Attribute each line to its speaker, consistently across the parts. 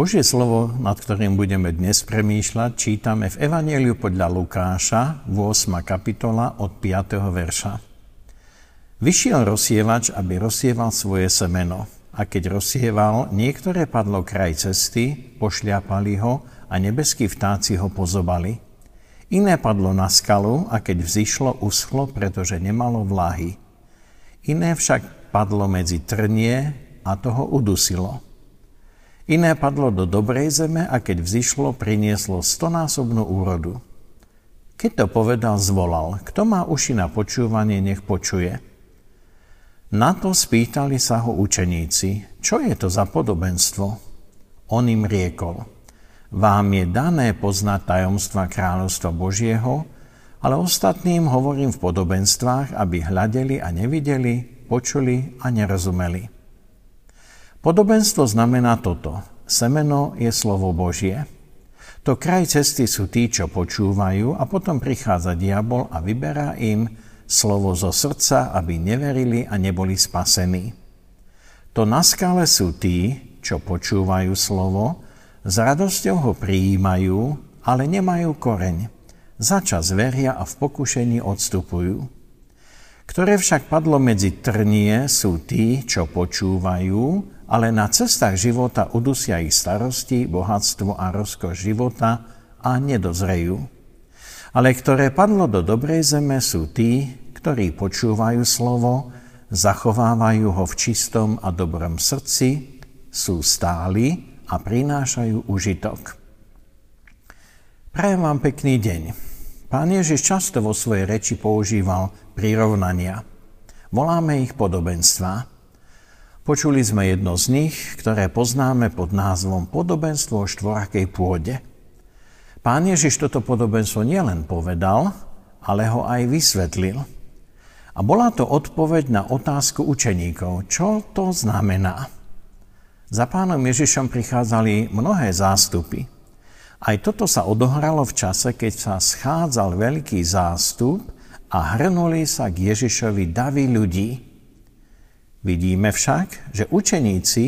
Speaker 1: Božie slovo, nad ktorým budeme dnes premýšľať, čítame v Evangeliu podľa Lukáša, 8. kapitola od 5. verša. Vyšiel rozsievač, aby rozsieval svoje semeno. A keď rozsieval, niektoré padlo kraj cesty, pošliapali ho a nebeskí vtáci ho pozobali. Iné padlo na skalu a keď vzýšlo, uschlo, pretože nemalo vláhy. Iné však padlo medzi trnie a toho udusilo. Iné padlo do dobrej zeme a keď vzýšlo, prinieslo stonásobnú úrodu. Keď to povedal, zvolal, kto má uši na počúvanie, nech počuje. Na to spýtali sa ho učeníci, čo je to za podobenstvo? On im riekol, vám je dané poznať tajomstva kráľovstva Božieho, ale ostatným hovorím v podobenstvách, aby hľadeli a nevideli, počuli a nerozumeli. Podobenstvo znamená toto. Semeno je slovo Božie. To kraj cesty sú tí, čo počúvajú a potom prichádza diabol a vyberá im slovo zo srdca, aby neverili a neboli spasení. To na skále sú tí, čo počúvajú slovo, s radosťou ho prijímajú, ale nemajú koreň. Začas veria a v pokušení odstupujú. Ktoré však padlo medzi trnie sú tí, čo počúvajú, ale na cestách života udusia ich starosti, bohatstvo a rozkoš života a nedozrejú. Ale ktoré padlo do dobrej zeme sú tí, ktorí počúvajú slovo, zachovávajú ho v čistom a dobrom srdci, sú stáli a prinášajú užitok. Prajem vám pekný deň. Pán Ježiš často vo svojej reči používal prirovnania. Voláme ich podobenstva. Počuli sme jedno z nich, ktoré poznáme pod názvom Podobenstvo o štvorakej pôde. Pán Ježiš toto podobenstvo nielen povedal, ale ho aj vysvetlil. A bola to odpoveď na otázku učeníkov, čo to znamená. Za pánom Ježišom prichádzali mnohé zástupy. Aj toto sa odohralo v čase, keď sa schádzal veľký zástup a hrnuli sa k Ježišovi davy ľudí, Vidíme však, že učeníci,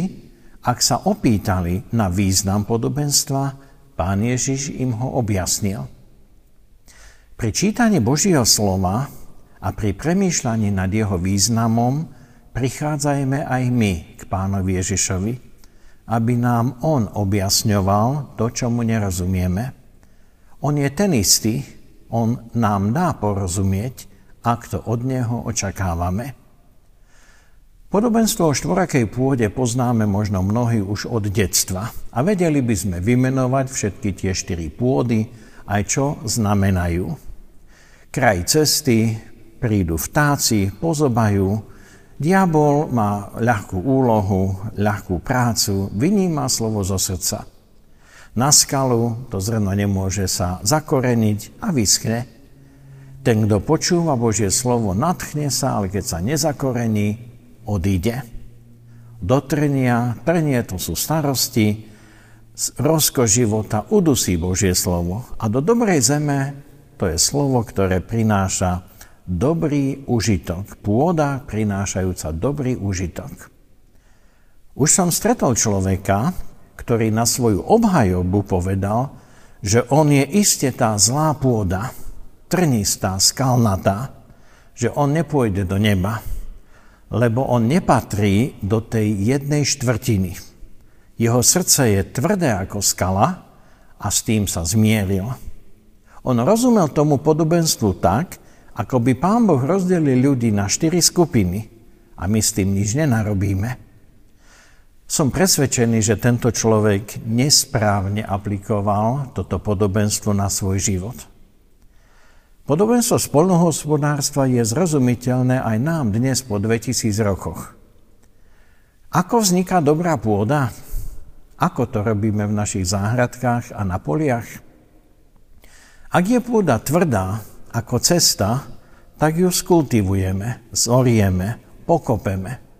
Speaker 1: ak sa opýtali na význam podobenstva, pán Ježiš im ho objasnil. Pri čítaní Božieho slova a pri premýšľaní nad jeho významom prichádzajme aj my k pánovi Ježišovi, aby nám on objasňoval to, čo mu nerozumieme. On je ten istý, on nám dá porozumieť, ak to od neho očakávame. Podobenstvo o štvorakej pôde poznáme možno mnohí už od detstva a vedeli by sme vymenovať všetky tie štyri pôdy, aj čo znamenajú. Kraj cesty, prídu vtáci, pozobajú, diabol má ľahkú úlohu, ľahkú prácu, vyníma slovo zo srdca. Na skalu to zrno nemôže sa zakoreniť a vyschne. Ten, kto počúva Božie slovo, nadchne sa, ale keď sa nezakorení, odíde. Do trnia, trnie to sú starosti, rozko života udusí Božie slovo. A do dobrej zeme to je slovo, ktoré prináša dobrý užitok. Pôda prinášajúca dobrý užitok. Už som stretol človeka, ktorý na svoju obhajobu povedal, že on je iste tá zlá pôda, trnistá, skalnatá, že on nepôjde do neba lebo on nepatrí do tej jednej štvrtiny. Jeho srdce je tvrdé ako skala a s tým sa zmieril. On rozumel tomu podobenstvu tak, ako by pán Boh rozdelil ľudí na štyri skupiny a my s tým nič nenarobíme. Som presvedčený, že tento človek nesprávne aplikoval toto podobenstvo na svoj život. Podobenstvo spolnohospodárstva je zrozumiteľné aj nám dnes po 2000 rokoch. Ako vzniká dobrá pôda? Ako to robíme v našich záhradkách a na poliach? Ak je pôda tvrdá ako cesta, tak ju skultivujeme, zorieme, pokopeme.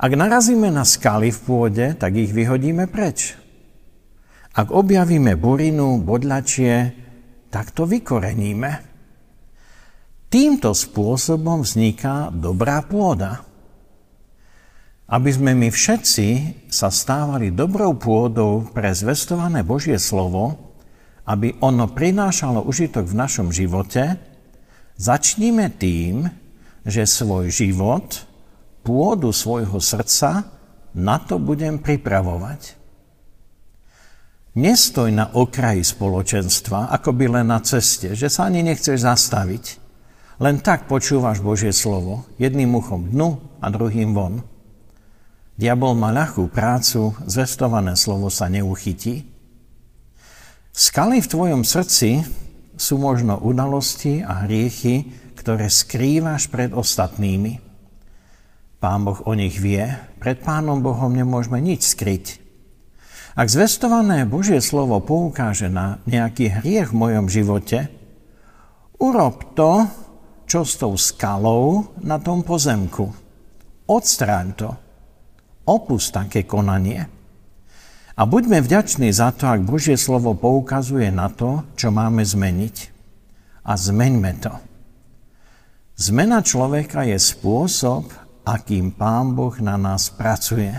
Speaker 1: Ak narazíme na skaly v pôde, tak ich vyhodíme preč. Ak objavíme burinu, bodľačie, tak to vykoreníme. Týmto spôsobom vzniká dobrá pôda. aby sme my všetci sa stávali dobrou pôdou pre zvestované Božie slovo, aby ono prinášalo užitok v našom živote, začníme tým, že svoj život, pôdu svojho srdca, na to budem pripravovať. Nestoj na okraji spoločenstva, ako by len na ceste, že sa ani nechceš zastaviť. Len tak počúvaš Božie slovo, jedným uchom dnu a druhým von. Diabol má ľahkú prácu, zvestované slovo sa neuchytí. Skaly v tvojom srdci sú možno udalosti a hriechy, ktoré skrývaš pred ostatnými. Pán Boh o nich vie, pred Pánom Bohom nemôžeme nič skryť. Ak zvestované Božie slovo poukáže na nejaký hriech v mojom živote, urob to, čo s tou skalou na tom pozemku. Odstráň to opust také konanie. A buďme vďační za to, ak Božie slovo poukazuje na to, čo máme zmeniť. A zmeňme to. Zmena človeka je spôsob, akým Pán Boh na nás pracuje.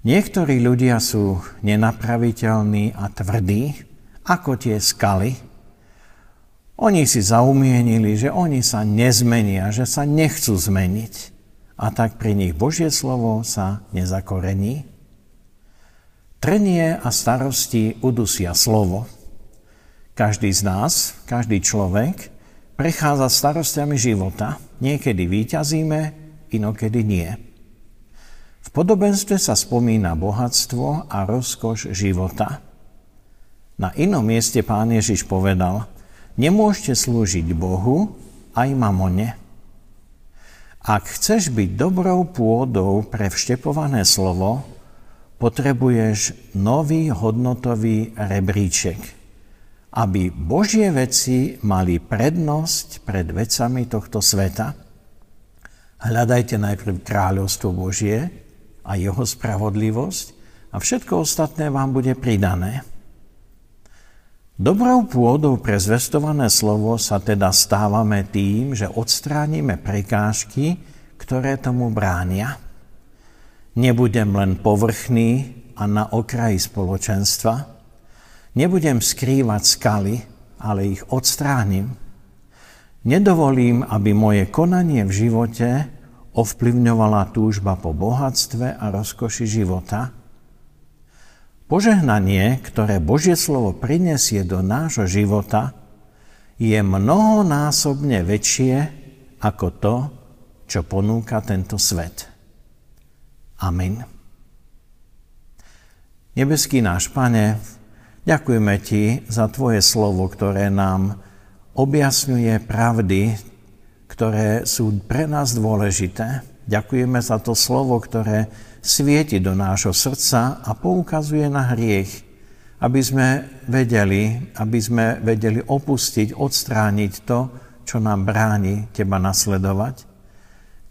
Speaker 1: Niektorí ľudia sú nenapraviteľní a tvrdí, ako tie skaly. Oni si zaumienili, že oni sa nezmenia, že sa nechcú zmeniť a tak pri nich Božie slovo sa nezakorení. Trenie a starosti udusia slovo. Každý z nás, každý človek prechádza starostiami života. Niekedy výťazíme, inokedy nie. V podobenstve sa spomína bohatstvo a rozkoš života. Na inom mieste pán Ježiš povedal, nemôžete slúžiť Bohu aj mamone. Ak chceš byť dobrou pôdou pre vštepované slovo, potrebuješ nový hodnotový rebríček, aby Božie veci mali prednosť pred vecami tohto sveta. Hľadajte najprv kráľovstvo Božie a jeho spravodlivosť a všetko ostatné vám bude pridané. Dobrou pôdou pre zvestované slovo sa teda stávame tým, že odstránime prekážky, ktoré tomu bránia. Nebudem len povrchný a na okraji spoločenstva. Nebudem skrývať skaly, ale ich odstránim. Nedovolím, aby moje konanie v živote ovplyvňovala túžba po bohatstve a rozkoši života – Požehnanie, ktoré Božie slovo prinesie do nášho života, je mnohonásobne väčšie ako to, čo ponúka tento svet. Amen. Nebeský náš Pane, ďakujeme Ti za Tvoje slovo, ktoré nám objasňuje pravdy, ktoré sú pre nás dôležité. Ďakujeme za to slovo, ktoré svieti do nášho srdca a poukazuje na hriech, aby sme vedeli, aby sme vedeli opustiť, odstrániť to, čo nám bráni Teba nasledovať.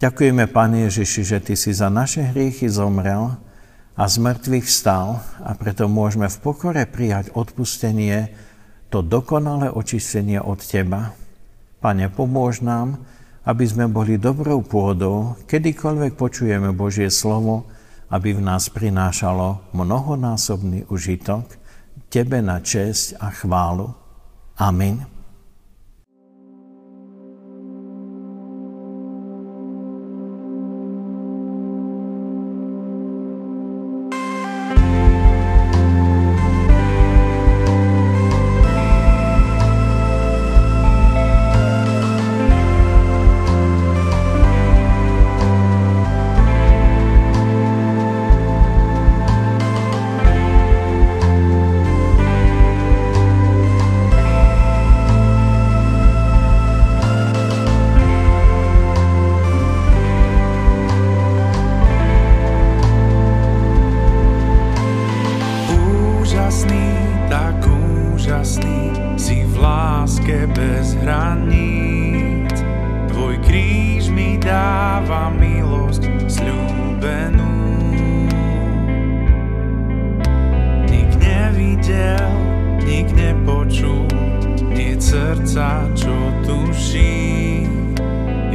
Speaker 1: Ďakujeme, Pane Ježiši, že Ty si za naše hriechy zomrel a z mŕtvych vstal a preto môžeme v pokore prijať odpustenie, to dokonalé očistenie od Teba. Pane, pomôž nám, aby sme boli dobrou pôdou, kedykoľvek počujeme Božie slovo, aby v nás prinášalo mnohonásobný užitok, Tebe na česť a chválu. Amen.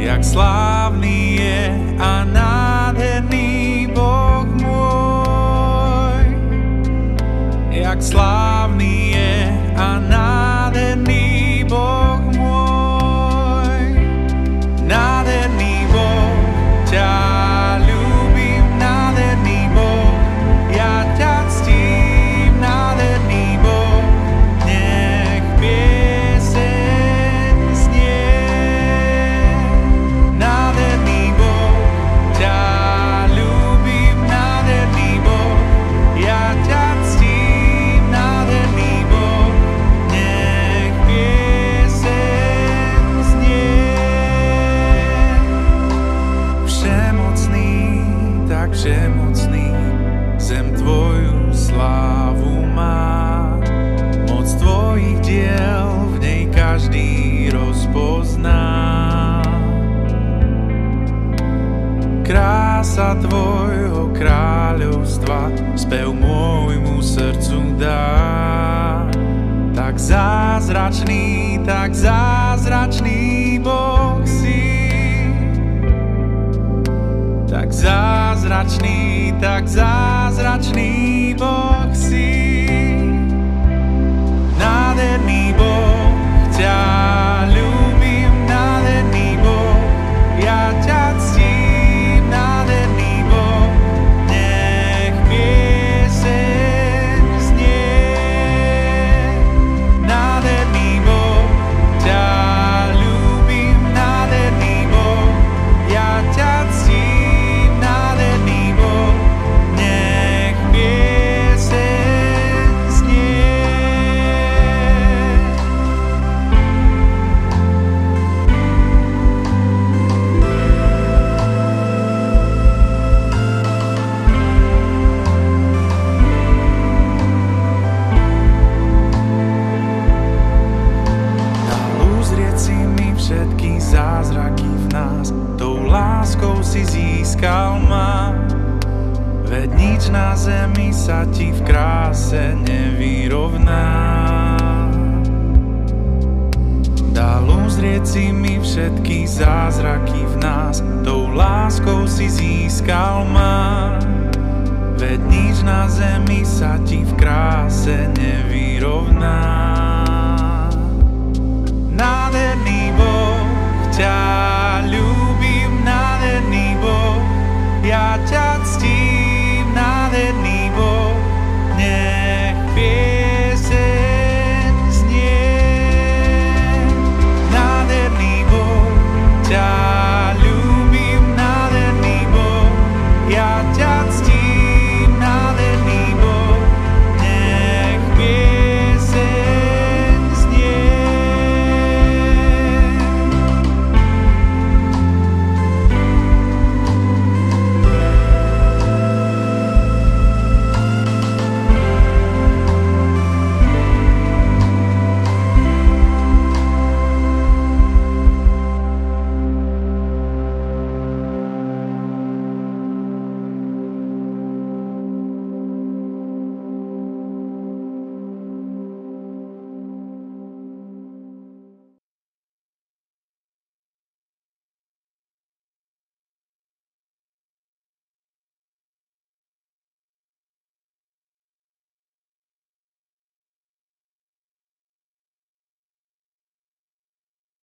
Speaker 2: jak slávny je a nádherný Boh môj, jak slávny spev môjmu srdcu dá. Tak zázračný, tak zázračný Boh si. Tak zázračný, tak zázračný Boh sa ti v kráse nevyrovná. Dal uzrieť si mi všetky zázraky v nás, tou láskou si získal ma. Veď nič na zemi sa ti v kráse nevyrovná.